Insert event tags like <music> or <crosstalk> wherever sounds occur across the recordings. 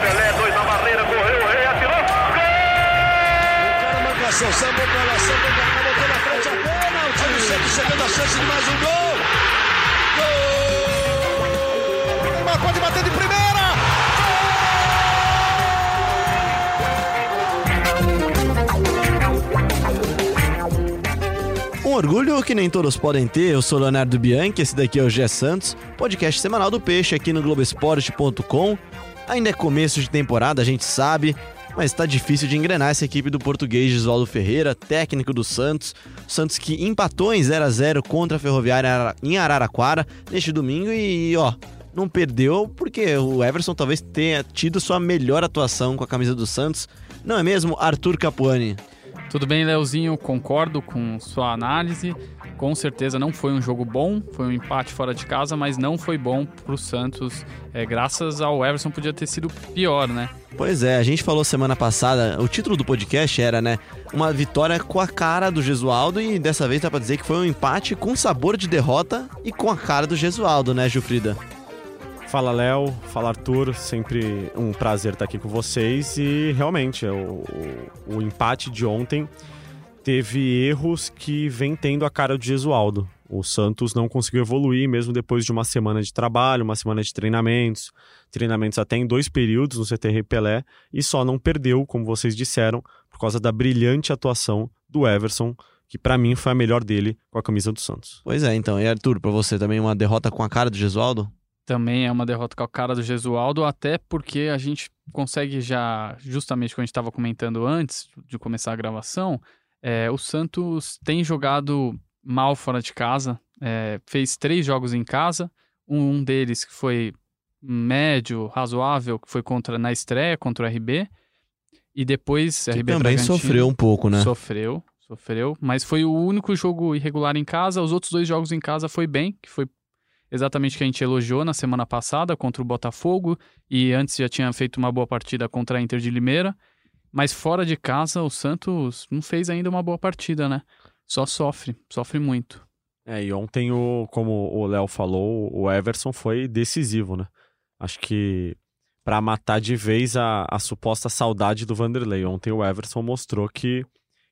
Pelé, dois na barreira, correu, o rei atirou. Gol! Marcação, sambou pra lá, sambou pra cá, botou na frente a bola. O time sempre chegando a chance de mais um gol. Gol! Pode bater de primeira. Orgulho que nem todos podem ter, eu sou Leonardo Bianchi, esse daqui é o Gé Santos, podcast semanal do Peixe aqui no Globoesporte.com. Ainda é começo de temporada, a gente sabe, mas tá difícil de engrenar essa equipe do português Gisvaldo Ferreira, técnico do Santos. Santos que empatou em 0 a 0 contra a Ferroviária em Araraquara neste domingo e, ó, não perdeu porque o Everson talvez tenha tido sua melhor atuação com a camisa do Santos. Não é mesmo, Arthur Capuani? Tudo bem, Leozinho? Concordo com sua análise. Com certeza não foi um jogo bom, foi um empate fora de casa, mas não foi bom para o Santos. É, graças ao Everson podia ter sido pior, né? Pois é, a gente falou semana passada, o título do podcast era, né, uma vitória com a cara do Gesualdo e dessa vez dá pra dizer que foi um empate com sabor de derrota e com a cara do Gesualdo, né, Gilfrida? Fala Léo, fala Arthur, sempre um prazer estar aqui com vocês e realmente o, o, empate de ontem teve erros que vem tendo a cara de Gesualdo. O Santos não conseguiu evoluir mesmo depois de uma semana de trabalho, uma semana de treinamentos, treinamentos até em dois períodos no CTR Pelé e só não perdeu, como vocês disseram, por causa da brilhante atuação do Everson, que para mim foi a melhor dele com a camisa do Santos. Pois é, então, e Arthur, para você também uma derrota com a cara do Gesualdo? Também é uma derrota com a cara do Gesualdo, até porque a gente consegue já, justamente como a gente estava comentando antes de começar a gravação, é, o Santos tem jogado mal fora de casa, é, fez três jogos em casa, um deles que foi médio, razoável, que foi contra na estreia contra o RB, e depois que RB também Bragantino sofreu um pouco, né? Sofreu, sofreu, mas foi o único jogo irregular em casa, os outros dois jogos em casa foi bem, que foi exatamente que a gente elogiou na semana passada contra o Botafogo e antes já tinha feito uma boa partida contra a Inter de Limeira, mas fora de casa o Santos não fez ainda uma boa partida, né? Só sofre, sofre muito. É, e ontem, o, como o Léo falou, o Everson foi decisivo, né? Acho que para matar de vez a, a suposta saudade do Vanderlei. Ontem o Everson mostrou que,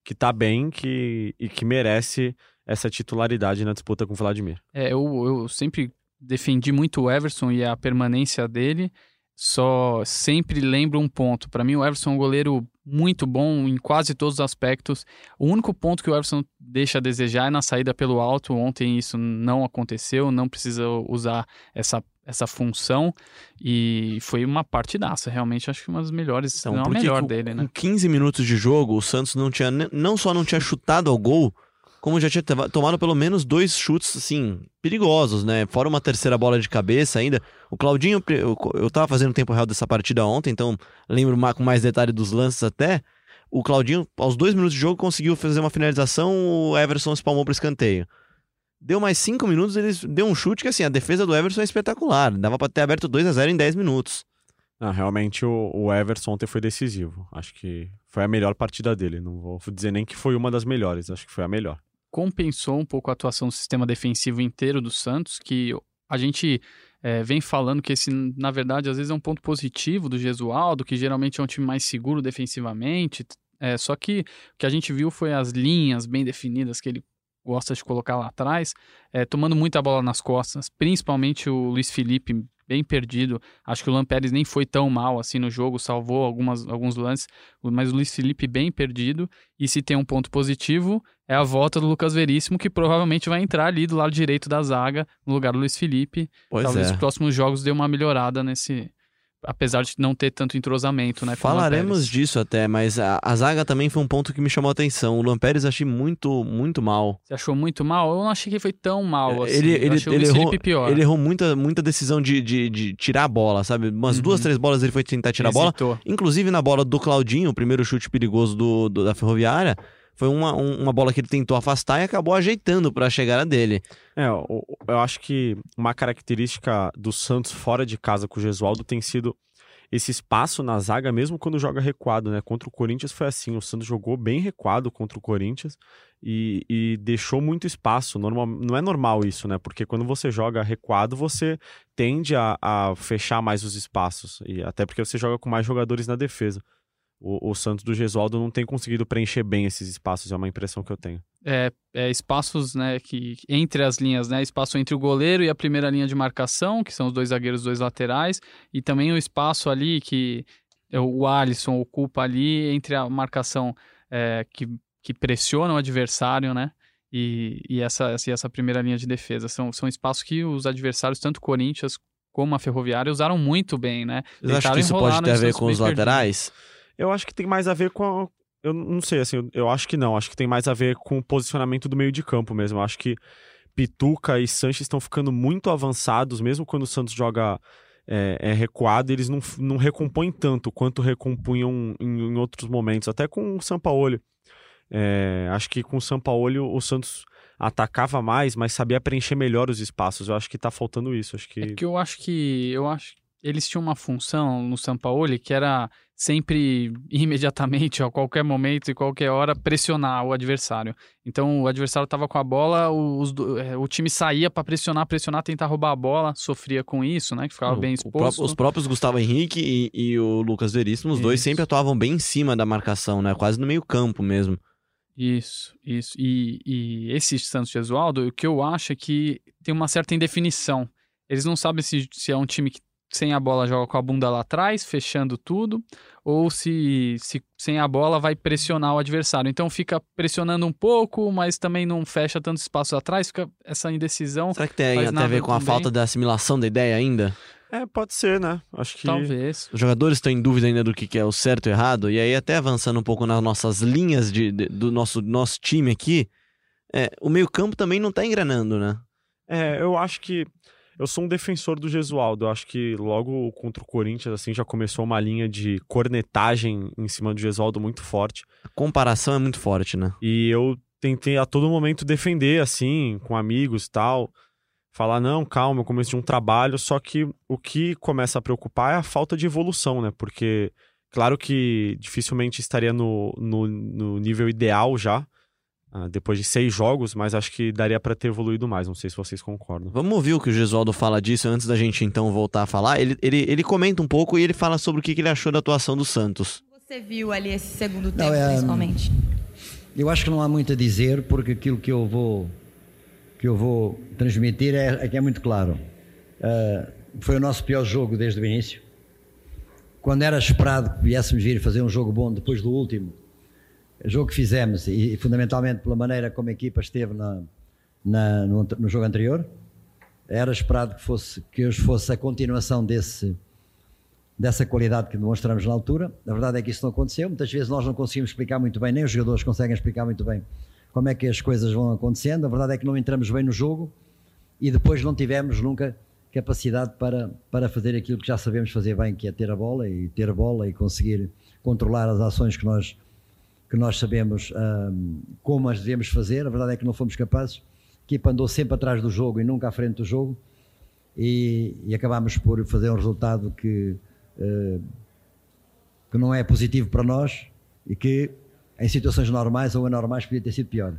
que tá bem que, e que merece essa titularidade na disputa com o Vladimir. É, eu, eu sempre defendi muito o Everson e a permanência dele, só sempre lembro um ponto. Para mim, o Everson é um goleiro muito bom em quase todos os aspectos. O único ponto que o Everson deixa a desejar é na saída pelo alto. Ontem isso não aconteceu, não precisa usar essa, essa função. E foi uma partidaça, realmente. Acho que uma das melhores, Então, não a melhor dele, né? com 15 minutos de jogo, o Santos não tinha não só não tinha chutado ao gol, como já tinha tomado pelo menos dois chutes assim perigosos, né? Fora uma terceira bola de cabeça ainda. O Claudinho, eu, eu tava fazendo tempo real dessa partida ontem, então lembro com mais detalhe dos lances até. O Claudinho, aos dois minutos de jogo, conseguiu fazer uma finalização, o Everson espalmou para escanteio. Deu mais cinco minutos, ele deu um chute que assim, a defesa do Everson é espetacular. Dava para ter aberto 2 a 0 em 10 minutos. Ah, realmente o, o Everson ontem foi decisivo. Acho que foi a melhor partida dele. Não vou dizer nem que foi uma das melhores, acho que foi a melhor. Compensou um pouco a atuação do sistema defensivo inteiro do Santos, que a gente é, vem falando que esse, na verdade, às vezes é um ponto positivo do Gesualdo, que geralmente é um time mais seguro defensivamente. É, só que o que a gente viu foi as linhas bem definidas que ele gosta de colocar lá atrás, é, tomando muita bola nas costas, principalmente o Luiz Felipe bem perdido. Acho que o Lampérez nem foi tão mal assim no jogo, salvou algumas, alguns lances, mas o Luiz Felipe bem perdido. E se tem um ponto positivo, é a volta do Lucas Veríssimo, que provavelmente vai entrar ali do lado direito da zaga, no lugar do Luiz Felipe. Pois Talvez é. os próximos jogos dê uma melhorada nesse. Apesar de não ter tanto entrosamento, né? Falaremos disso até, mas a, a zaga também foi um ponto que me chamou a atenção. O Lampérez achei muito, muito mal. Você achou muito mal? Eu não achei que foi tão mal assim. ele ele, ele, errou, pior. ele errou muita, muita decisão de, de, de tirar a bola, sabe? Umas Uhum. duas, três bolas ele foi tentar tirar a bola. Hesitou. Inclusive na bola do Claudinho, o primeiro chute perigoso do, do- da Ferroviária, foi uma, um- uma bola que ele tentou afastar e acabou ajeitando para a chegada dele. É, o- eu acho que uma característica do Santos fora de casa com o Gesualdo tem sido esse espaço na zaga, mesmo quando joga recuado, né? Contra o Corinthians foi assim, o Santos jogou bem recuado contra o Corinthians e, e deixou muito espaço. Normal, não é normal isso, né? Porque quando você joga recuado, você tende a, a fechar mais os espaços, e até porque você joga com mais jogadores na defesa o, o Santos do Gesualdo não tem conseguido preencher bem esses espaços, é uma impressão que eu tenho. É, é, espaços, né, que entre as linhas, né, espaço entre o goleiro e a primeira linha de marcação, que são os dois zagueiros, os dois laterais, e também o espaço ali que o Alisson ocupa ali entre a marcação é, que, que pressiona o adversário, né, e, e essa, essa, essa primeira linha de defesa. São, são espaços que os adversários, tanto Corinthians como a Ferroviária, usaram muito bem, né? Você acha que isso pode ter a ver com os laterais? Perdido. Eu acho que tem mais a ver com a, eu não sei, assim, eu, acho que não. Acho que tem mais a ver com o posicionamento do meio de campo mesmo. Eu acho que Pituca e Sanches estão ficando muito avançados, mesmo quando o Santos joga é, é recuado, eles não, não recompõem tanto quanto recompunham em, em outros momentos, até com o Sampaoli. É, acho que com o Sampaoli o Santos atacava mais, mas sabia preencher melhor os espaços. Eu acho que tá faltando isso. Acho que... É que eu acho que eu acho eles tinham uma função no Sampaoli que era sempre <laughs> imediatamente, a qualquer momento e qualquer hora, pressionar o adversário. Então o adversário estava com a bola, os, é, o time saía para pressionar, pressionar, tentar roubar a bola, sofria com isso, né? Que ficava o, bem exposto. os próprios Gustavo Henrique e, e o Lucas Veríssimo, os isso. dois sempre atuavam bem em cima da marcação, né? Quase no meio campo mesmo. Isso, isso. E, e esse Santos Gesualdo, o que eu acho é que tem uma certa indefinição. Eles não sabem se, se é um time que sem a bola joga com a bunda lá atrás, fechando tudo, ou se, se sem a bola vai pressionar o adversário. Então fica pressionando um pouco, mas também não fecha tanto espaço atrás, fica essa indecisão. Será que tem, tem a ver com a falta da assimilação da ideia ainda? É, pode ser, né? Acho que. Talvez. Os jogadores estão em dúvida ainda do que é o certo e o errado, e aí, até avançando um pouco nas nossas linhas de, de do nosso, nosso time aqui, é, o meio-campo também não tá engranando, né? É, eu acho que eu sou um defensor do Gesualdo. Eu acho que logo contra o Corinthians, assim, já começou uma linha de cornetagem em cima do Gesualdo muito forte. A comparação é muito forte, né? E eu tentei a todo momento defender, assim, com amigos e tal. Falar, não, calma, eu começo de um trabalho. Só que o que começa a preocupar é a falta de evolução, né? Porque, claro que dificilmente estaria no, no, no nível ideal já ah, depois de seis jogos, mas acho que daria para ter evoluído mais. Não sei se vocês concordam. Vamos ouvir o que o Gesualdo fala disso antes da gente então voltar a falar. Ele, ele, ele comenta um pouco e ele fala sobre o que, que ele achou da atuação do Santos. Você viu ali esse segundo tempo, não, é, principalmente? Eu acho que não há muito a dizer, porque aquilo que eu vou, que eu vou transmitir é, é que é muito claro. Uh, foi o nosso pior jogo desde o início. Quando era esperado que viéssemos vir fazer um jogo bom depois do último, jogo que fizemos e, e, fundamentalmente pela maneira como a equipa esteve na, na no, no, jogo anterior, era esperado que fosse que hoje fosse a continuação desse dessa qualidade que demonstramos na altura. A verdade é que isso não aconteceu. Muitas vezes nós não conseguimos explicar muito bem, nem os jogadores conseguem explicar muito bem como é que as coisas vão acontecendo. A verdade é que não entramos bem no jogo e depois não tivemos nunca capacidade para, para fazer aquilo que já sabemos fazer bem, que é ter a bola e ter a bola e conseguir controlar as ações que nós que nós sabemos um, como as devemos fazer, a verdade é que não fomos capazes. A equipa andou sempre atrás do jogo e nunca à frente do jogo e, e acabámos por fazer um resultado que, uh, que não é positivo para nós e que em situações normais ou anormais podia ter sido pior.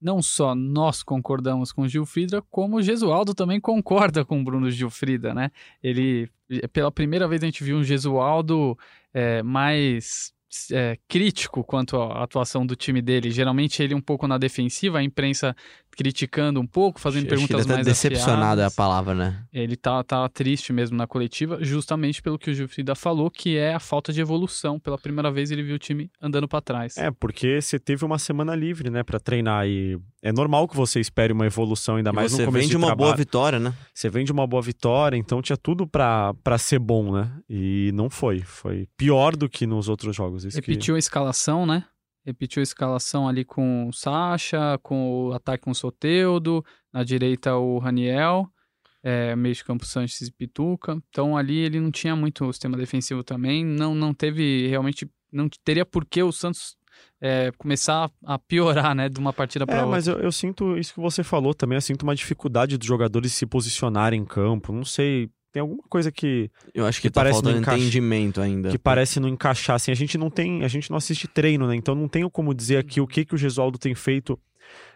Não só nós concordamos com Gilfrida, como o Gesualdo também concorda com o Bruno Gilfrida, né? Ele, pela primeira vez a gente viu um Gesualdo é, mais é, crítico quanto à atuação do time dele. Geralmente ele um pouco na defensiva, a imprensa criticando um pouco, fazendo acho perguntas ele tá mais decepcionado é a palavra, né? Ele tá, tá triste mesmo na coletiva, justamente pelo que o Gilfrida falou, que é a falta de evolução. Pela primeira vez ele viu o time andando para trás. É, porque você teve uma semana livre, né, para treinar e é normal que você espere uma evolução, ainda e mais no começo vem de uma trabalho. boa vitória, né? Você vem de uma boa vitória, então tinha tudo para ser bom, né? E não foi. Foi pior do que nos outros jogos. Repetiu que... a escalação, né? Repetiu a escalação ali com o Sacha, com o ataque com o Soteudo, na direita o Raniel, é, meio de campo Sanches e Pituca. Então ali ele não tinha muito sistema defensivo também, não, não teve realmente, não teria por que o Santos é, começar a piorar, né, de uma partida para é, outra. mas eu, eu, sinto isso que você falou também, eu sinto uma dificuldade dos jogadores se posicionarem em campo, não sei, tem alguma coisa que. Eu acho que, que tá parece faltando encaixa- entendimento ainda. que parece não encaixar. Assim, a gente não tem, a gente não assiste treino, né? Então não tenho como dizer aqui o que que o Gesualdo tem feito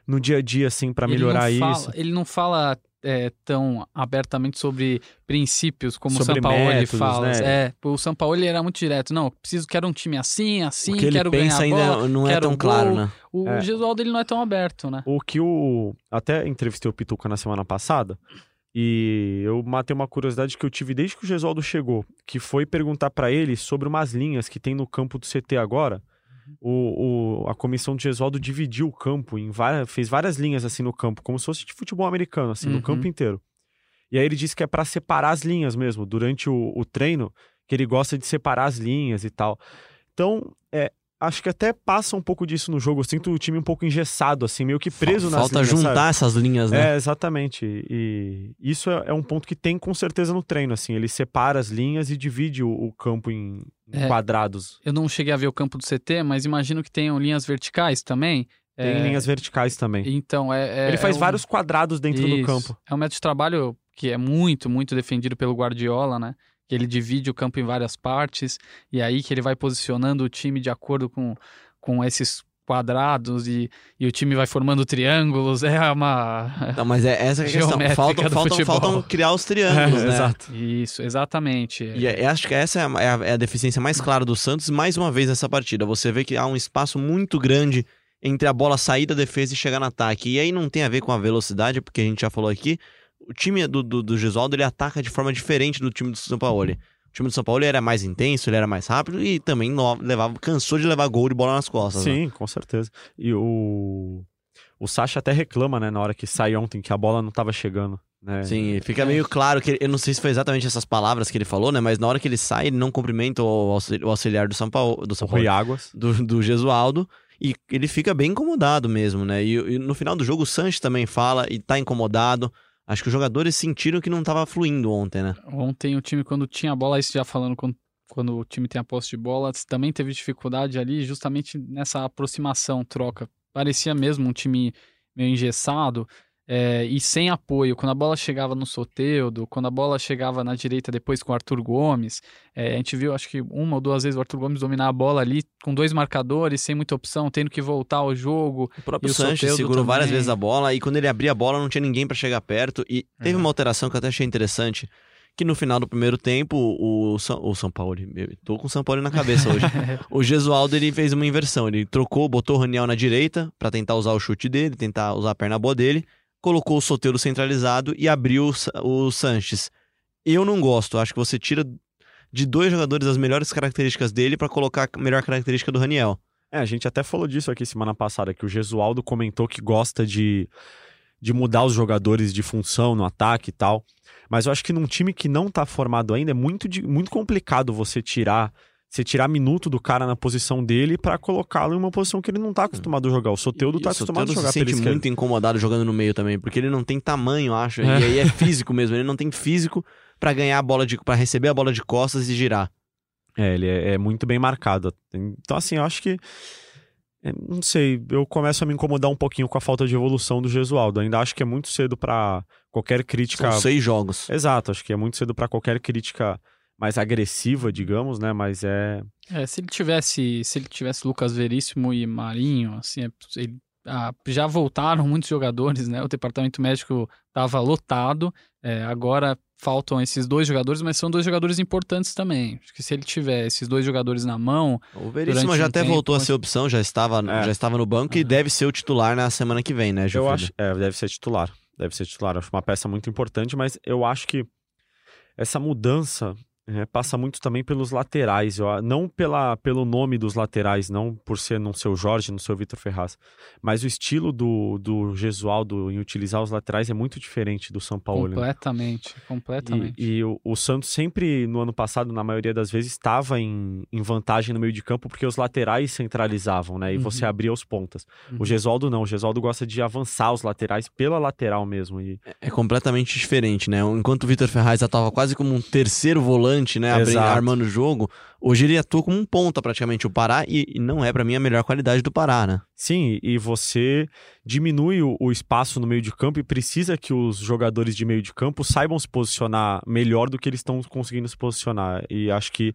no dia a dia, assim, para Ele melhorar fala- isso. Ele não fala é, tão abertamente sobre princípios como Sobre o Sampaoli métodos, fala. né? É, o Sampaoli era muito direto. Não, preciso, quero um time assim, assim, o que ele quero pensa ganhar ainda bola, não é quero tão gol. claro, né? O É. Gesualdo ele não é tão aberto, né? O que o. Até entrevistei o Pituca na semana passada. E eu matei uma curiosidade que eu tive desde que o Gesualdo chegou, que foi perguntar para ele sobre umas linhas que tem no campo do CT agora. O, o- a comissão do Gesualdo dividiu o campo em várias, fez várias linhas assim no campo, como se fosse de futebol americano, assim, Uhum. no campo inteiro. E aí ele disse que é para separar as linhas mesmo, durante o, o treino, que ele gosta de separar as linhas e tal. Então, é, acho que até passa um pouco disso no jogo. Eu sinto o time um pouco engessado, assim, meio que preso nas Falta linhas, sabe? juntar essas linhas, né? É, exatamente. E isso é, é um ponto que tem com certeza no treino, assim. Ele separa as linhas e divide o, o campo em, É. quadrados. Eu não cheguei a ver o campo do CT, mas imagino que tenham linhas verticais também. Tem É, linhas verticais também. Então, é. é- Ele faz é um- vários quadrados dentro do Isso. campo. É um método de trabalho que é muito, muito defendido pelo Guardiola, né? Que ele divide o campo em várias partes e aí que ele vai posicionando o time de acordo com, com esses quadrados e, e o time vai formando triângulos. <laughs> É uma. Não, mas é essa é a questão. <laughs> Faltam, faltam, faltam criar os triângulos, <laughs> É, né? Exato. Isso, exatamente. E é- acho que essa é a, é a- é a deficiência mais clara do Santos, mais uma vez nessa partida. Você vê que há um espaço muito grande entre a bola sair da defesa e chegar no ataque. E aí não tem a ver com a velocidade, porque a gente já falou aqui. O time do, do, do Gesualdo, ele ataca de forma diferente do time do São Paulo. O time do São Paulo era mais intenso, ele era mais rápido e também levava, cansou de levar gol de bola nas costas. né? Sim, com certeza. E o. O Sacha até reclama, né, na hora que sai ontem, que a bola não tava chegando. Né? Sim, fica meio claro que ele- eu não sei se foi exatamente essas palavras que ele falou, né? Mas na hora que ele sai, ele não cumprimenta o auxili- o auxiliar do São Paulo, do São Paulo, Águas. do, do Gesualdo. E ele fica bem incomodado mesmo, né? E, e no final do jogo o Sanches também fala e tá incomodado. Acho que os jogadores sentiram que não tava fluindo ontem, né? Ontem o time, quando tinha a bola, isso já falando quando, quando o time tem a posse de bola, também teve dificuldade ali, justamente nessa aproximação, troca. Parecia mesmo um time meio engessado é, e sem apoio. Quando a bola chegava no Soteudo, quando a bola chegava na direita depois com o Arthur Gomes, é, a gente viu, acho que uma ou duas vezes o Arthur Gomes dominar a bola ali com dois marcadores, sem muita opção, tendo que voltar ao jogo. O próprio o Sanches segurou várias também. vezes a bola e quando ele abria a bola não tinha ninguém pra chegar perto. E teve uma alteração que eu até achei interessante. Que no final do primeiro tempo, o São, o São Paulo, tô com o São Paulo na cabeça hoje. <laughs> o Gesualdo ele fez uma inversão. Ele trocou, botou o Raniel na direita pra tentar usar o chute dele, tentar usar a perna boa dele. Colocou o Soteldo centralizado e abriu o Sa- o Sanches. Eu não gosto. Acho que você tira de dois jogadores as melhores características dele pra colocar a melhor característica do Raniel. É, a gente até falou disso aqui semana passada, que o Gesualdo comentou que gosta de, de mudar os jogadores de função no ataque e tal. Mas eu acho que num time que não tá formado ainda, é muito, muito complicado você tirar você tirar minuto do cara na posição dele pra colocá-lo em uma posição que ele não tá acostumado a jogar. O Soteudo tá acostumado a jogar se sente muito incomodado jogando no meio também, porque ele não tem tamanho, acho. É. E aí é físico mesmo. Ele não tem físico pra ganhar a bola de, para receber a bola de costas e girar. É, ele é, é muito bem marcado. Então, assim, eu acho que. é, não sei, eu começo a me incomodar um pouquinho com a falta de evolução do Gesualdo. Ainda acho que é muito cedo pra qualquer crítica. São seis jogos. Exato, acho que é muito cedo pra qualquer crítica mais agressiva, digamos, né? Mas é. É, se ele tivesse, se ele tivesse Lucas Veríssimo e Marinho, assim, é- ele- ah, já voltaram muitos jogadores, né? O departamento médico estava lotado. é, agora faltam esses dois jogadores, mas são dois jogadores importantes também. Acho que se ele tiver esses dois jogadores na mão, O Veríssimo já um até tempo, voltou a ser opção, já estava, É. já estava no banco e Aham. deve ser o titular na semana que vem, né, Eu Gilfredo? acho. É, deve ser titular. Deve ser titular. Acho uma peça muito importante, mas eu acho que essa mudança é, passa muito também pelos laterais. Eu, não pela, pelo nome dos laterais, não por ser não ser o Jorge, não ser o Vitor Ferraz. Mas o estilo do, do Gesualdo em utilizar os laterais é muito diferente do São Paulo. né? completamente, completamente. E, e o, o Santos sempre, no ano passado, na maioria das vezes, estava em, em vantagem no meio de campo porque os laterais centralizavam, né? E Uhum. você abria os pontas. Uhum. O Gesualdo não. O Gesualdo gosta de avançar os laterais pela lateral mesmo. E É completamente diferente, né? Enquanto o Vitor Ferraz já estava quase como um terceiro volante volante, né? Abrindo, armando o jogo. Hoje ele atua como um ponta praticamente o Pará e, não é para mim a melhor qualidade do Pará, né? Sim, e você diminui o, o, espaço no meio de campo e precisa que os jogadores de meio de campo saibam se posicionar melhor do que eles estão conseguindo se posicionar. E acho que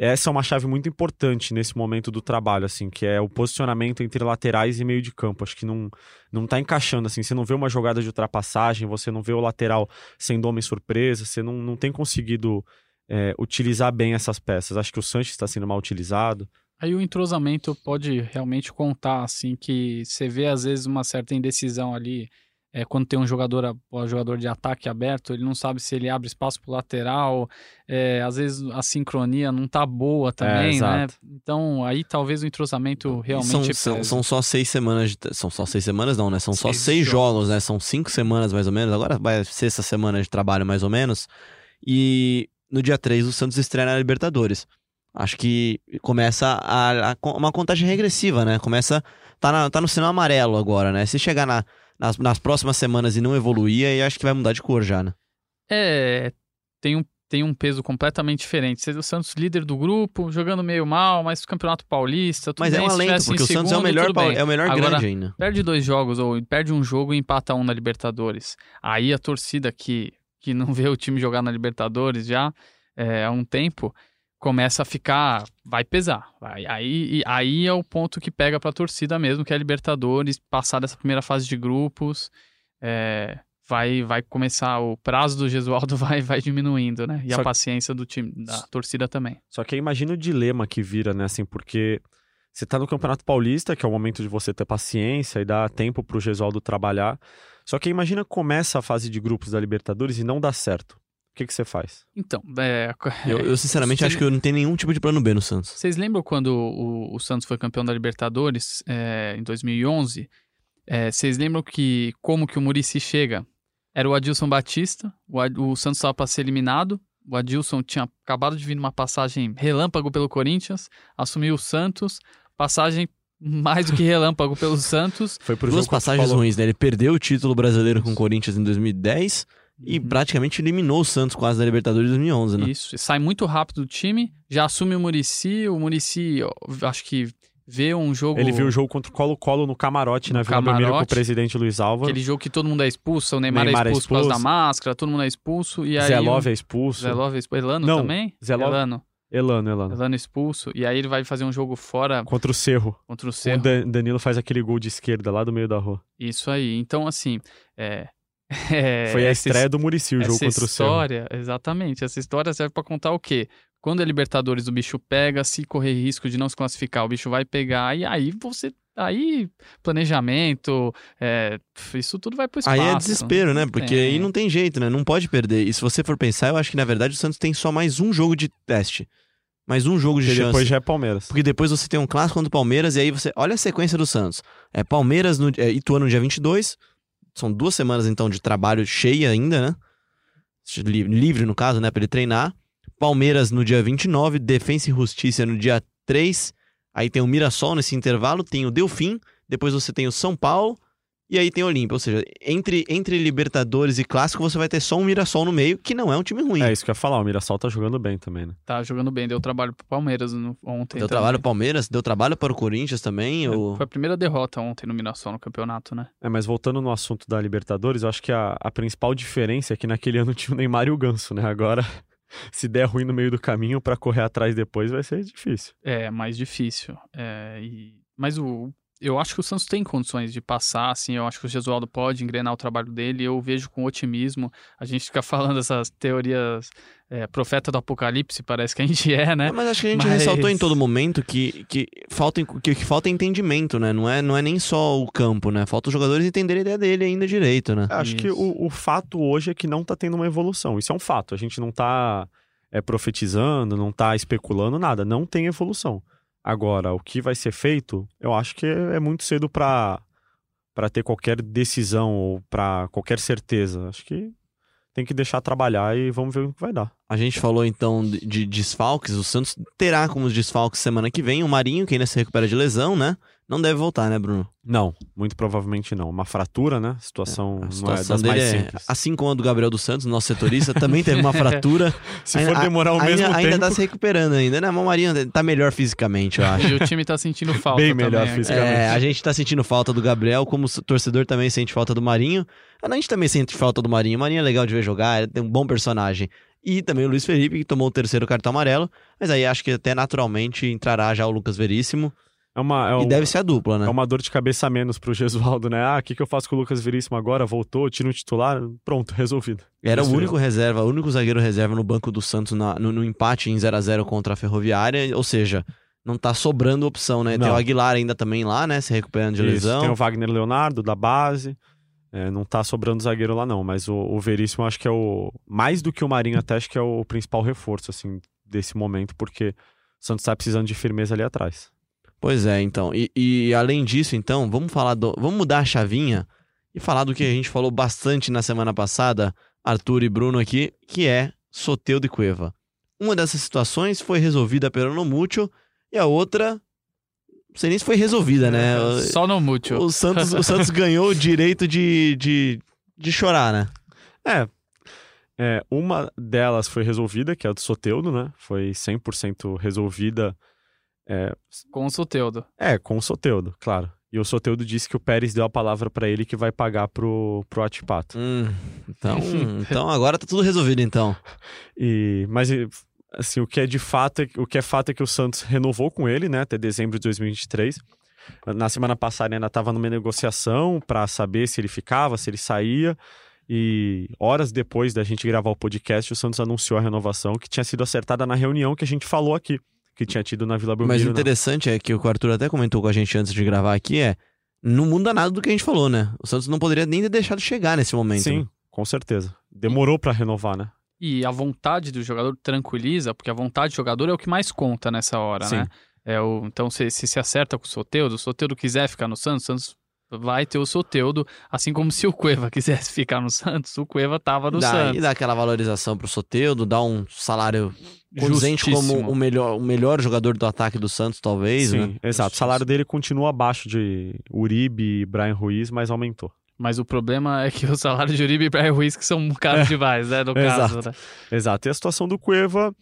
essa é uma chave muito importante nesse momento do trabalho, assim, que é o posicionamento entre laterais e meio de campo. Acho que não, não tá encaixando, assim, você não vê uma jogada de ultrapassagem, você não vê o lateral sendo homem surpresa, você não, não tem conseguido é, utilizar bem essas peças. Acho que o Sanches está sendo mal utilizado. Aí o entrosamento pode realmente contar, assim, que você vê às vezes uma certa indecisão ali é, quando tem um jogador, um jogador de ataque aberto, ele não sabe se ele abre espaço para lateral, é, às vezes a sincronia não tá boa também, é, né? Então aí talvez o entrosamento realmente. São, são, são, só seis semanas, de, são só seis semanas não, né? São seis só seis jogos. jogos, né? São cinco semanas mais ou menos, agora vai ser essa semana de trabalho mais ou menos. E no dia 3 o Santos estreia na Libertadores. Acho que começa a, a, uma contagem regressiva, né? Começa. Tá, na, tá no sinal amarelo agora, né? Se chegar na nas, nas próximas semanas e não evoluir, aí acho que vai mudar de cor já, né? É, tem um, tem um peso completamente diferente. O Santos líder do grupo, jogando meio mal, mas Campeonato Paulista, tudo Mas bem, é um alento, porque o segundo, Santos é o melhor, é o melhor Agora, grande ainda. Perde dois jogos, ou perde um jogo e empata um na Libertadores. Aí a torcida que, que não <laughs> vê o time jogar na Libertadores já é, há um tempo começa a ficar, vai pesar. Vai. Aí, aí é o ponto que pega para a torcida mesmo, que é a Libertadores, passar dessa primeira fase de grupos, é, vai, vai começar, o prazo do Gesualdo <laughs> vai, vai diminuindo, né? E Só a paciência do time, da torcida também. Só que imagina o dilema que vira, né? Assim, porque você está no Campeonato Paulista, que é o momento de você ter paciência e dar tempo para o Gesualdo trabalhar. Só que imagina começa a fase de grupos da Libertadores e não dá certo que, que você faz? Então, é... <laughs> eu, eu, sinceramente acho que eu não tenho nenhum tipo de plano B no Santos. Vocês lembram quando o, o Santos foi campeão da Libertadores é, em 2011? É, vocês lembram que como que o Murici chega? Era o Adilson Batista, o, o Santos estava para ser eliminado, o Adilson tinha acabado de vir numa passagem relâmpago pelo Corinthians, assumiu o Santos, passagem mais do que relâmpago pelo <laughs> Santos. Foi por Duas passagens ruins, né? Ele perdeu o título brasileiro com o Corinthians em 2010 e uhum. praticamente eliminou o Santos quase da Libertadores de 2011, né? Isso, sai muito rápido do time, já assume o Murici, o Murici, acho que vê um jogo... Ele viu o jogo contra o Colo-Colo no camarote, no na Vila Belmiro com o presidente Luiz Álvaro. Aquele jogo que todo mundo é expulso, o Neymar, é Neymar é, expulso é expulso por causa da máscara, todo mundo é expulso, e aí... Zelov é expulso. Zelov é expulso. Elano Não, também? Zelov... Elano. Elano, Elano. Elano expulso. E aí ele vai fazer um jogo fora. Contra o Cerro. Contra o Cerro. O Danilo faz aquele gol de esquerda lá do meio da rua. Isso aí. Então, assim, é, é, <laughs> Foi a estreia do Murici, o jogo contra o história, Exatamente. Essa história serve para contar o quê? Quando a Libertadores o bicho pega, se correr risco de não se classificar, o bicho vai pegar, e aí você aí planejamento, é, isso tudo vai pro espaço. Aí é desespero, né? Porque é. aí não tem jeito, né? Não pode perder. E se você for pensar, eu acho que na verdade o Santos tem só mais um jogo de teste. Mais um jogo de Porque chance. depois já é Palmeiras. Porque depois você tem um clássico contra o Palmeiras e aí você... Olha a sequência do Santos. É Palmeiras no... É, Ituano no dia 22, são duas semanas, então, de trabalho cheia ainda, né? Livre, no caso, né? Pra ele treinar. Palmeiras no dia 29, Defensa e Justiça no dia 3. Aí tem o Mirassol nesse intervalo, tem o Delfim. Depois você tem o São Paulo. E aí tem Olímpia, ou seja, entre, entre Libertadores e Clássico você vai ter só um Mirassol no meio, que não é um time ruim. É isso que eu ia falar, o Mirassol tá jogando bem também, né? Tá jogando bem, deu trabalho pro Palmeiras no, ontem. Deu também. trabalho pro Palmeiras, deu trabalho para o Corinthians também. É, ou... Foi a primeira derrota ontem no Mirassol no campeonato, né? É, mas voltando no assunto da Libertadores, eu acho que a, a principal diferença é que naquele ano <laughs> tinha o Neymar e o Ganso, né? Agora se der ruim no meio do caminho para correr atrás depois vai ser difícil. É, mais difícil. É, e... Mas o, eu acho que o Santos tem condições de passar, assim, eu acho que o Gesualdo pode engrenar o trabalho dele, eu vejo com otimismo. A gente fica <laughs> falando essas teorias é, profeta do apocalipse, parece que a gente <laughs> é, né? Mas acho que a gente Mas... ressaltou em todo momento que, que, falta, que, que falta entendimento, né? Não é, não é nem só o campo, né? Falta os jogadores entenderem a ideia dele ainda direito, né? Acho Isso. que o, o fato hoje é que não tá tendo uma evolução. Isso é um fato. A gente não tá é, profetizando, não tá especulando nada. Não tem evolução. Agora, o que vai ser feito, eu acho que é muito cedo para para ter qualquer decisão ou para qualquer certeza. Acho que tem que deixar trabalhar e vamos ver o que vai dar. A gente falou então de, de desfalques. O Santos terá como desfalques semana que vem o Marinho, que ainda se recupera de lesão, né? Não deve voltar, né, Bruno? Não, muito provavelmente não. Uma fratura, né? A situação, A não é das dele mais é- simples. assim como a do Gabriel dos Santos, nosso setorista, também teve uma fratura. <laughs> Se for demorar o ainda, mesmo ainda tempo, tá se recuperando ainda, né? Mas o Marinho tá melhor fisicamente, eu acho. <laughs> E o time tá sentindo falta Bem melhor também. fisicamente. É, a gente tá sentindo falta do Gabriel, como o torcedor também sente falta do Marinho. A gente também sente falta do Marinho. O Marinho é legal de ver jogar, tem um bom personagem. E também o Luiz Felipe, que tomou o terceiro cartão amarelo. Mas aí acho que até naturalmente entrará já o Lucas Veríssimo. É uma, é E um- deve ser a dupla, né? é uma dor de cabeça a menos pro Gesualdo, né? Ah, o que, que eu faço com o Lucas Veríssimo agora? Voltou, tiro um titular? Pronto, resolvido. Era o Isso único reserva, o único zagueiro reserva no banco do Santos na- no, no empate em 0 a 0 contra a Ferroviária. Ou seja, não tá sobrando opção, né? Tem Não. o Aguilar ainda também lá, né? Se recuperando de Isso, lesão. Tem o Wagner Leonardo, da base. É, não tá sobrando zagueiro lá, não. Mas o, o Veríssimo acho que é o. Mais do que o Marinho, até acho que é o principal reforço, assim, desse momento, porque o Santos tá precisando de firmeza ali atrás. Pois é, então. E, e além disso, então, vamos falar do. Vamos mudar a chavinha e falar do que a gente falou bastante na semana passada, Arthur e Bruno aqui, que é Soteudo e Cueva. Uma dessas situações foi resolvida pelo Nomútil e a outra. Não sei nem se foi resolvida, né? Só no mútil. O Santos, o Santos ganhou o direito de, de, de chorar, né? É. é, Uma delas foi resolvida, que é a do Soteudo, né? Foi 100% resolvida. É, Com o Soteudo. é, com o Soteudo, claro. E o Soteudo disse que o Pérez deu a palavra pra ele que vai pagar pro, pro Atipato. Hum, então, <laughs> então agora tá tudo resolvido, então. E, mas assim, o que é de fato, é- o que é fato é que o Santos renovou com ele, né, até dezembro de 2023. Na semana passada ainda estava numa negociação para saber se ele ficava, se ele saía. E horas depois da gente gravar o podcast, o Santos anunciou a renovação que tinha sido acertada na reunião que a gente falou aqui, que tinha tido na Vila Mas Belmiro. o né? interessante é que o Arthur até comentou com a gente antes de gravar aqui é não muda nada do que a gente falou, né? O Santos não poderia nem ter deixado chegar nesse momento. Sim, né? com certeza. Demorou para renovar, né? E a vontade do jogador tranquiliza, porque a vontade do jogador é o que mais conta nessa hora, Sim. né? É o, então, se, se se acerta com o Soteudo, o Soteudo quiser ficar no Santos, o Santos vai ter o Soteudo, assim como se o Cueva <laughs> quisesse ficar no Santos, o Cueva tava no Dá, Santos. e dá aquela valorização pro Soteudo, dá um salário condizente como o melhor, o melhor jogador do ataque do Santos, talvez, Sim, né? exato. O salário dele continua abaixo de Uribe e Brian Ruiz, mas aumentou. Mas o problema é que <laughs> o salário de Uribe e Brian Ruiz que são caros demais, né? No caso, Exato. né? Exato. E a situação do Cueva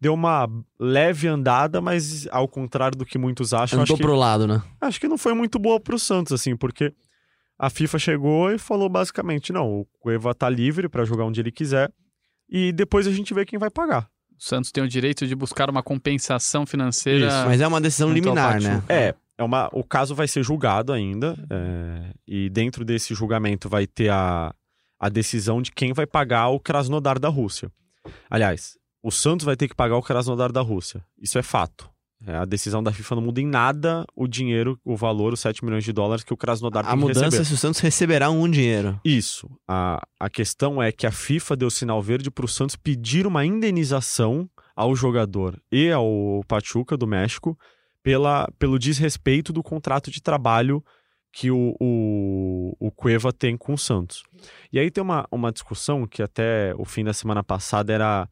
deu uma leve andada, mas ao contrário do que muitos acham, Andou acho que, pro lado, né? acho que não foi muito boa pro Santos, assim, porque a FIFA chegou e falou basicamente: não, o Cueva tá livre para jogar onde ele quiser e depois a gente vê quem vai pagar. O Santos tem o direito de buscar uma compensação financeira. Isso, Mas é uma decisão liminar, né? É, é uma, o caso vai ser julgado ainda, é, e dentro desse julgamento vai ter a, a decisão de quem vai pagar o Krasnodar da Rússia. Aliás, o Santos vai ter que pagar o Krasnodar da Rússia. Isso é fato. É, a decisão da FIFA não muda em nada o dinheiro, o valor, os 7 milhões de dólares que o Krasnodar A tem que mudança é se o Santos receberá um dinheiro. Isso. A, a questão é que a FIFA deu sinal verde para o Santos pedir uma indenização ao jogador e ao Pachuca do México pela, pelo desrespeito do contrato de trabalho que o, o, o Cueva tem com o Santos. E aí tem uma, uma discussão que até o fim da semana passada era,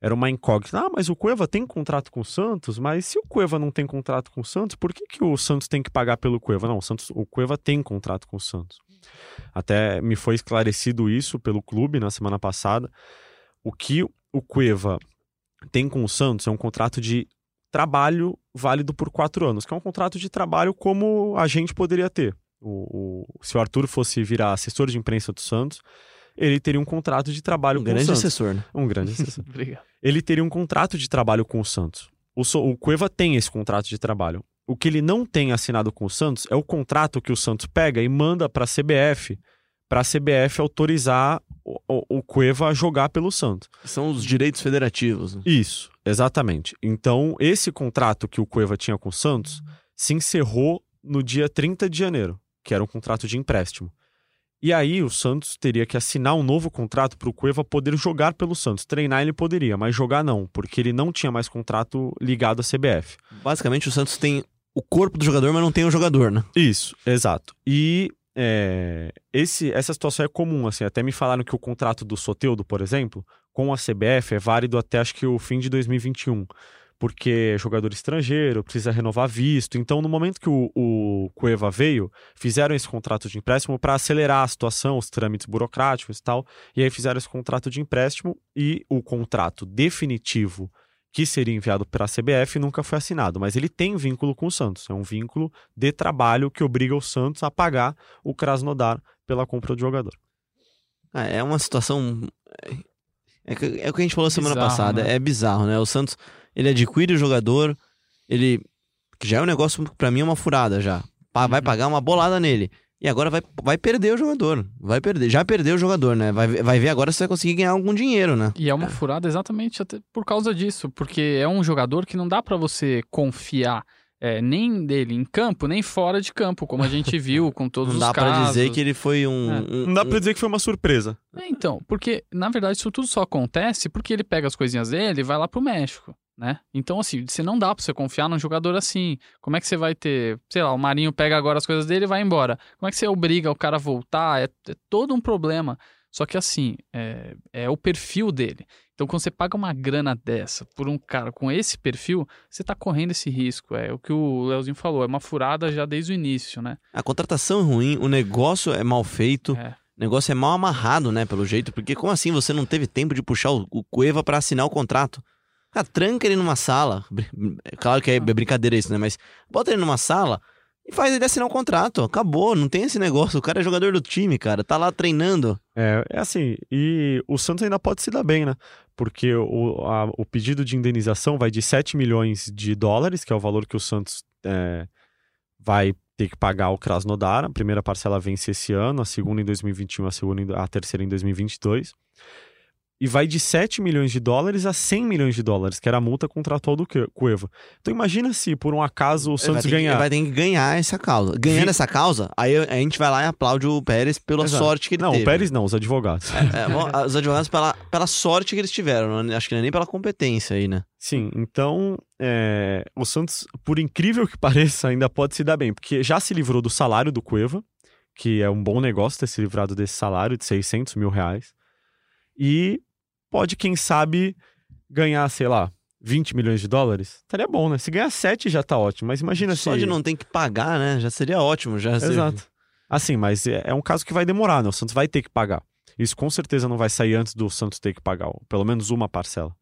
era uma incógnita. Ah, mas o Cueva tem contrato com o Santos? Mas se o Cueva não tem contrato com o Santos, por que, que o Santos tem que pagar pelo Cueva? Não, o, Santos, o Cueva tem contrato com o Santos. Até me foi esclarecido isso pelo clube na semana passada. O que o Cueva tem com o Santos é um contrato de trabalho válido por quatro anos, que é um contrato de trabalho como a gente poderia ter. O, o- se o Arthur fosse virar assessor de imprensa do Santos, ele teria um contrato de trabalho Um com o grande Santos. assessor, né? Um grande assessor. <laughs> Obrigado. ele teria um contrato de trabalho com o Santos. O, So- o Cueva tem esse contrato de trabalho. O que ele não tem assinado com o Santos é o contrato que o Santos pega e manda para a CBF, para a CBF autorizar o, o, o Cueva a jogar pelo Santos. São os direitos federativos. né? Isso, exatamente. Então, esse contrato que o Cueva tinha com o Santos se encerrou no dia 30 de janeiro, que era um contrato de empréstimo. E aí o Santos teria que assinar um novo contrato para o Cueva poder jogar pelo Santos. Treinar ele poderia, mas jogar não, porque ele não tinha mais contrato ligado à CBF. Basicamente, o Santos tem o corpo do jogador, mas não tem o jogador, né? Isso, exato. E é, esse, essa situação é comum, assim. Até me falaram que o contrato do Soteudo, por exemplo, com a CBF é válido até acho que o fim de 2021. porque é jogador estrangeiro, precisa renovar visto. Então, no momento que o, o Cueva veio, fizeram esse contrato de empréstimo para acelerar a situação, os trâmites burocráticos e tal. E aí fizeram esse contrato de empréstimo e o contrato definitivo que seria enviado para a CBF nunca foi assinado, mas ele tem vínculo com o Santos. É um vínculo de trabalho que obriga o Santos a pagar o Krasnodar pela compra do jogador. Ah, é uma situação. É, é, o que a gente falou semana Bizarro, passada. né? É bizarro, né? O Santos, ele adquire o jogador, ele. que já é um negócio, pra mim, é uma furada já. Vai Uhum. pagar uma bolada nele. E agora vai, vai perder o jogador. Vai perder. Já perdeu o jogador, né? Vai, ver- vai ver agora se vai conseguir ganhar algum dinheiro, né? E é uma furada exatamente até por causa disso, porque é um jogador que não dá pra você confiar é, nem dele em campo, nem fora de campo, como a gente viu <laughs> com todos Não os dá casos. pra dizer que ele foi um. É. um- Não dá um- pra dizer que foi uma surpresa. É, então, porque na verdade isso tudo só acontece porque ele pega as coisinhas dele e vai lá pro México, né? Então, assim, você não dá pra você confiar num jogador assim. Como é que você vai ter, sei lá, o Marinho pega agora as coisas dele e vai embora. Como é que você obriga o cara a voltar? É, é todo um problema. Só que assim, é, é o perfil dele. Então, quando você paga uma grana dessa por um cara com esse perfil, você tá correndo esse risco. É o que o Leozinho falou, é uma furada já desde o início, né? A contratação é ruim, o negócio é mal feito. É. O negócio é mal amarrado, né, pelo jeito. Porque como assim você não teve tempo de puxar o, Cueva pra assinar o contrato? Cara, tranca ele numa sala. Claro que é brincadeira isso, né? Mas bota ele numa sala e faz ele assinar o contrato. Acabou, não tem esse negócio. O cara é jogador do time, cara. Tá lá treinando. É, é assim, e o Santos ainda pode se dar bem, né? Porque o, a- o pedido de indenização vai de 7 milhões de dólares, que é o valor que o Santos é, vai ter que pagar ao Krasnodar. A primeira parcela vence esse ano, a segunda em 2021, a, segunda em- a terceira em 2022. E vai de 7 milhões de dólares a 100 milhões de dólares, que era a multa contratual do Que- Cueva. Então imagina se, por um acaso, o Ele Santos que- ganhar. ele vai ter que ganhar essa causa. Ganhando Vi- essa causa, aí a gente vai lá e aplaude o Pérez pela Exato. sorte que ele Não, teve. o Pérez não, os advogados. É, bom, os advogados pela, pela sorte que eles tiveram. não- Acho que não é nem pela competência aí, né? Sim, então é, o Santos, por incrível que <laughs> pareça, ainda pode se dar bem, porque já se livrou do salário do Cueva, que é um bom negócio ter se livrado desse salário de 600 mil reais, e pode, quem sabe, ganhar, sei lá, 20 milhões de dólares. Estaria bom, né? Se ganhar 7 já tá ótimo, mas imagina Só se... de não ter que pagar, né? Já seria ótimo. Já Exato. Assim, mas é, é um caso que vai demorar, né? O Santos vai ter que pagar. Isso com certeza não vai sair antes do Santos ter que pagar, pelo menos uma parcela.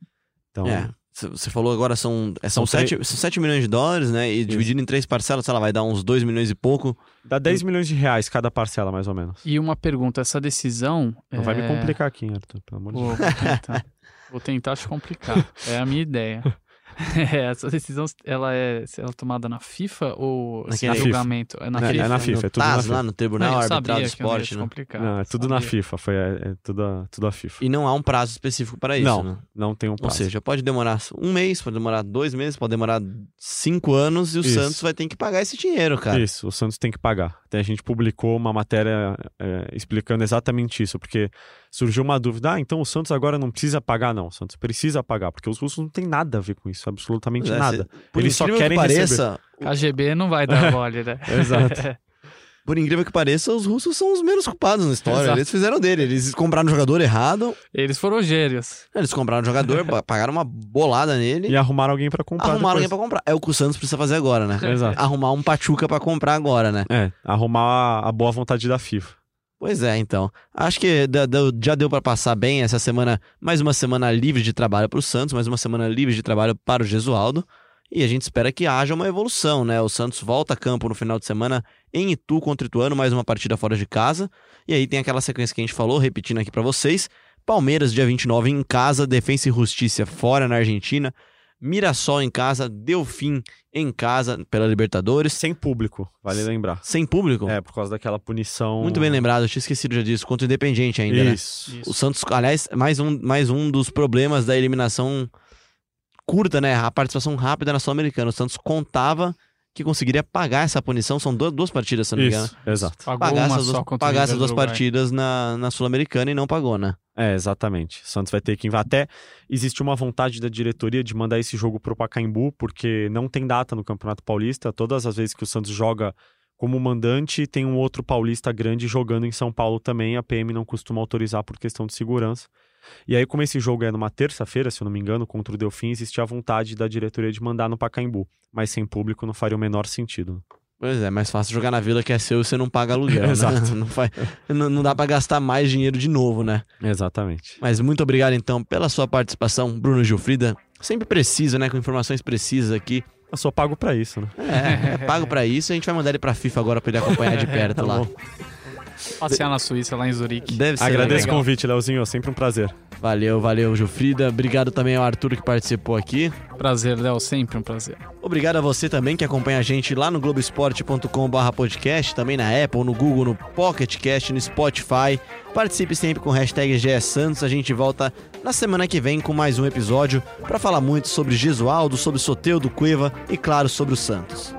Então, É. Você falou agora são, é, são, São 7, são 7 milhões de dólares, né? E dividido em três parcelas, sei lá, vai dar uns 2 milhões e pouco. dá 10 milhões de reais cada parcela, mais ou menos. E uma pergunta, essa decisão. Não vai me é, complicar aqui, hein, Arthur, pelo amor de Deus. Vou, vou tentar. Vou tentar te complicar. <laughs> É a minha ideia. <laughs> É, essa decisão, ela é, ela é tomada na FIFA ou Naquele- esse Na FIFA. julgamento? É na É, FIFA? é na FIFA, no é tudo na TAS, FIFA. lá no Tribunal Não, Arbitral do não Esporte, te né? Não, é tudo na Sabia. FIFA, foi é, é tudo, a, tudo a FIFA. E não há um prazo específico para isso, não, né? não tem um Ou prazo. seja, pode demorar um mês, pode demorar dois meses, pode demorar cinco anos e o Isso. Santos vai ter que pagar esse dinheiro, cara. Isso, o Santos tem que pagar. Até a gente publicou uma matéria é, explicando exatamente isso, porque surgiu uma dúvida, ah, então o Santos agora não precisa pagar, não. O Santos precisa pagar, porque os russos não tem nada a ver com isso, absolutamente É, nada. por Eles só incrível que querem pareça, KGB não vai dar <laughs> mole, né? Exato. <laughs> Por incrível que pareça, os russos são os menos culpados na história. Exato. Eles fizeram dele. Eles compraram o jogador errado. Eles foram gênios. Eles compraram o jogador, <laughs> pa- pagaram uma bolada nele. E arrumaram alguém pra comprar arrumaram alguém depois. pra comprar. É o que o Santos precisa fazer agora, né? Exato. Arrumar um Pachuca pra comprar agora, né? É, arrumar a boa vontade da FIFA. Pois é, então. Acho que já deu pra passar bem essa semana. Mais uma semana livre de trabalho pro Santos, mais uma semana livre de trabalho para o Gesualdo. E a gente espera que haja uma evolução, né? O Santos volta a campo no final de semana em Itu contra o Ituano, mais uma partida fora de casa. E aí tem aquela sequência que a gente falou, repetindo aqui pra vocês. Palmeiras, dia 29, em casa, Defensa e Justiça fora na Argentina. Mirassol em casa, Delfim em casa pela Libertadores. Sem público, vale lembrar. Sem público? É, por causa daquela punição. Muito bem lembrado, eu tinha esquecido já disso. Contra o Independente ainda, né? Isso. O Santos, aliás, mais um, mais um dos problemas da eliminação curta, né? A participação rápida na Sul-Americana. O Santos contava que conseguiria pagar essa punição. São duas, duas partidas, se não me engano. Isso, exato. Pagou Pagar uma essas só duas, pagar essas duas partidas na, na Sul-Americana e não pagou, né? É, exatamente. O Santos vai ter que até existe uma vontade da diretoria de mandar esse jogo pro Pacaembu, porque não tem data no Campeonato Paulista. Todas as vezes que o Santos joga como mandante, tem um outro paulista grande jogando em São Paulo também. A PM não costuma autorizar por questão de segurança. E aí, como esse jogo é numa terça-feira, se eu não me engano, contra o Delfim, existia a vontade da diretoria de mandar no Pacaembu. Mas sem público não faria o menor sentido. Pois é, mais fácil jogar na vila que é seu e você não paga aluguel. <laughs> Exato. Né? Não, faz, não, não dá para gastar mais dinheiro de novo, né? Exatamente. Mas muito obrigado então pela sua participação, Bruno Gilfrida. Sempre preciso, né? Com informações precisas aqui. Eu sou pago para isso, né? É, é pago para isso. A gente vai mandar ele pra FIFA agora pra ele acompanhar de <laughs> perto tá lá. Bom. Passear na Suíça, lá em Zurique. Deve ser Agradeço legal. o convite, Leozinho. É sempre um prazer. Valeu, valeu, Jufrida. Obrigado também ao Arthur que participou aqui. Prazer, Léo. Sempre um prazer. Obrigado a você também que acompanha a gente lá no globesport.com.br podcast, também na Apple, no Google, no Pocket Cast, no Spotify. Participe sempre com o hashtag GSantos. A gente volta na semana que vem com mais um episódio para falar muito sobre Gesualdo, sobre Soteudo Cueva e, claro, sobre o Santos.